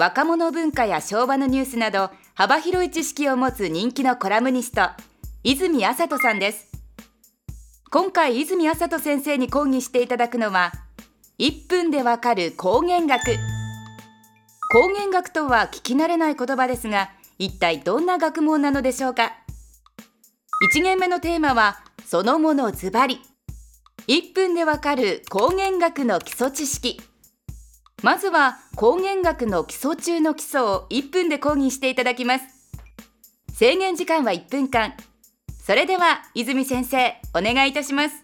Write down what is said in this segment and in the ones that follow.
若者文化や昭和のニュースなど幅広い知識を持つ人気のコラムニスト泉麻人さんです。今回泉麻人先生に講義していただくのは1分でわかる光源学。光源学とは聞き慣れない言葉ですが一体どんな学問なのでしょうか。1限目のテーマはそのものズバリ。1分でわかる光源学の基礎知識。まずは光源学の基礎中の基礎を1分で講義していただきます。制限時間は1分間。それでは泉先生お願いいたします、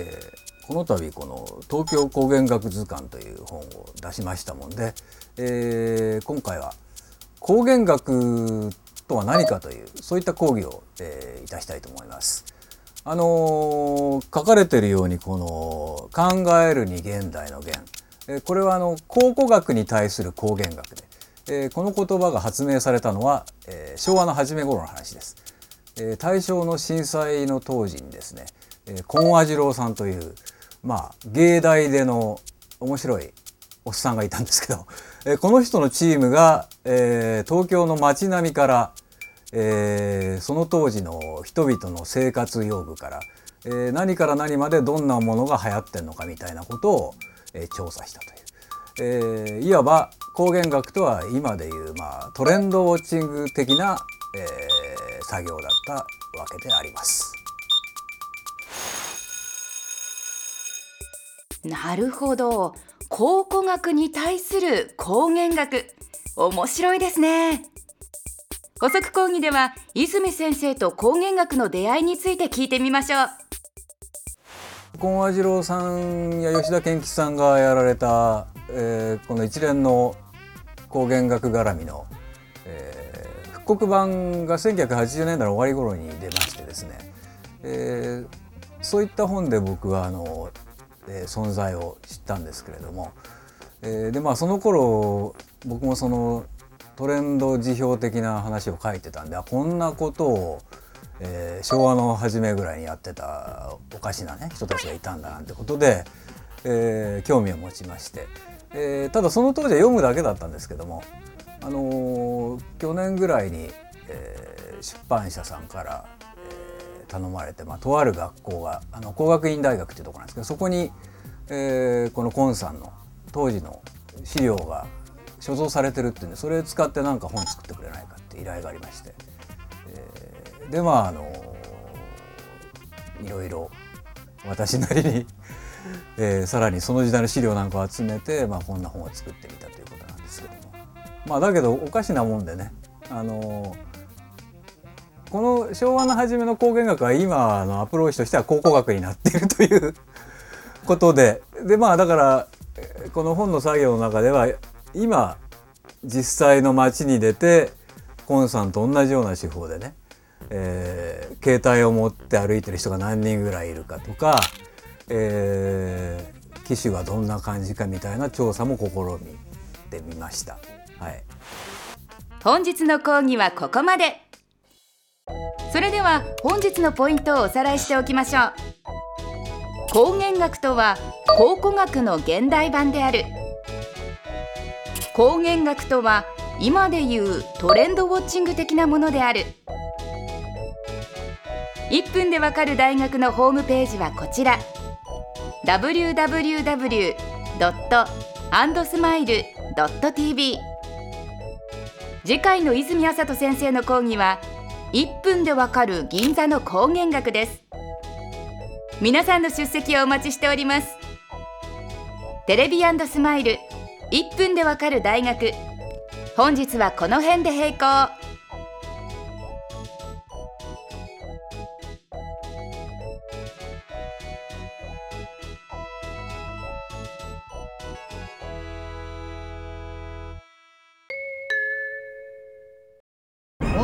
えー、この度この東京光源学図鑑という本を出しましたもんで、えー、今回は光源学とは何かというそういった講義を、えー、いたしたいと思います。あのー、書かれているようにこの「考えるに現代の現」えこれはあの考古学に対する光源学で、えこの言葉が発明されたのは、え昭和の初め頃の話です。え大正の震災の当時にですね、え金和次郎さんというまあ芸大での面白いおっさんがいたんですけど、えこの人のチームが、え東京の街並みから、えその当時の人々の生活用具から、え何から何までどんなものが流行ってんのかみたいなことをえ調査したという、えー、いわば光源学とは今でいう、まあ、トレンドウォッチング的な、えー、作業だったわけであります。なるほど。考古学に対する光源学。面白いですね。補足講義では泉先生と光源学の出会いについて聞いてみましょう。金和次郎さんや吉田健吉さんがやられた、えー、この一連の光源学絡みの、えー、復刻版が1980年代の終わり頃に出ましてですね、えー、そういった本で僕はあの、えー、存在を知ったんですけれども、えー、でまあその頃僕もそのトレンド辞表的な話を書いてたんでこんなことをえー、昭和の初めぐらいにやってたおかしなね人たちがいたんだなんてことで、えー、興味を持ちまして、えー、ただその当時は読むだけだったんですけども、あの去年ぐらいに、え出版社さんから、え頼まれて、まあ、とある学校があの工学院大学っていうところなんですけどそこに、えこの昆さんの当時の資料が所蔵されてるっていうんでそれを使って何か本作ってくれないかって依頼がありまして。でまああのいろいろ私なりに えー、さらにその時代の資料なんかを集めて、まあ、こんな本を作ってみたということなんですけども。まあだけどおかしなもんでねあのこの昭和の初めの工芸学は今のアプローチとしては考古学になっているという ことで。でまあだからこの本の作業の中では今実際の街に出てコンさんと同じような手法でねえー、携帯を持って歩いてる人が何人ぐらいいるかとか、えー、機種がどんな感じかみたいな調査も試みてみました。はい、本日の講義はここまで。それでは本日のポイントをおさらいしておきましょう。光源学とは考古学の現代版である。光源学とは今でいうトレンドウォッチング的なものである。1分でわかる大学のホームページはこちら。www.andsmile.tv 次回の泉麻人先生の講義は1分でわかる銀座の光源学です。皆さんの出席をお待ちしております。テレビスマイル1分でわかる大学。本日はこの辺で閉校。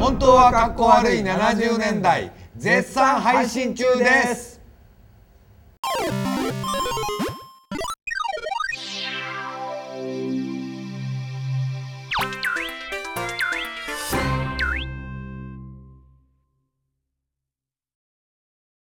本当は格好悪い70年代絶賛配信中です。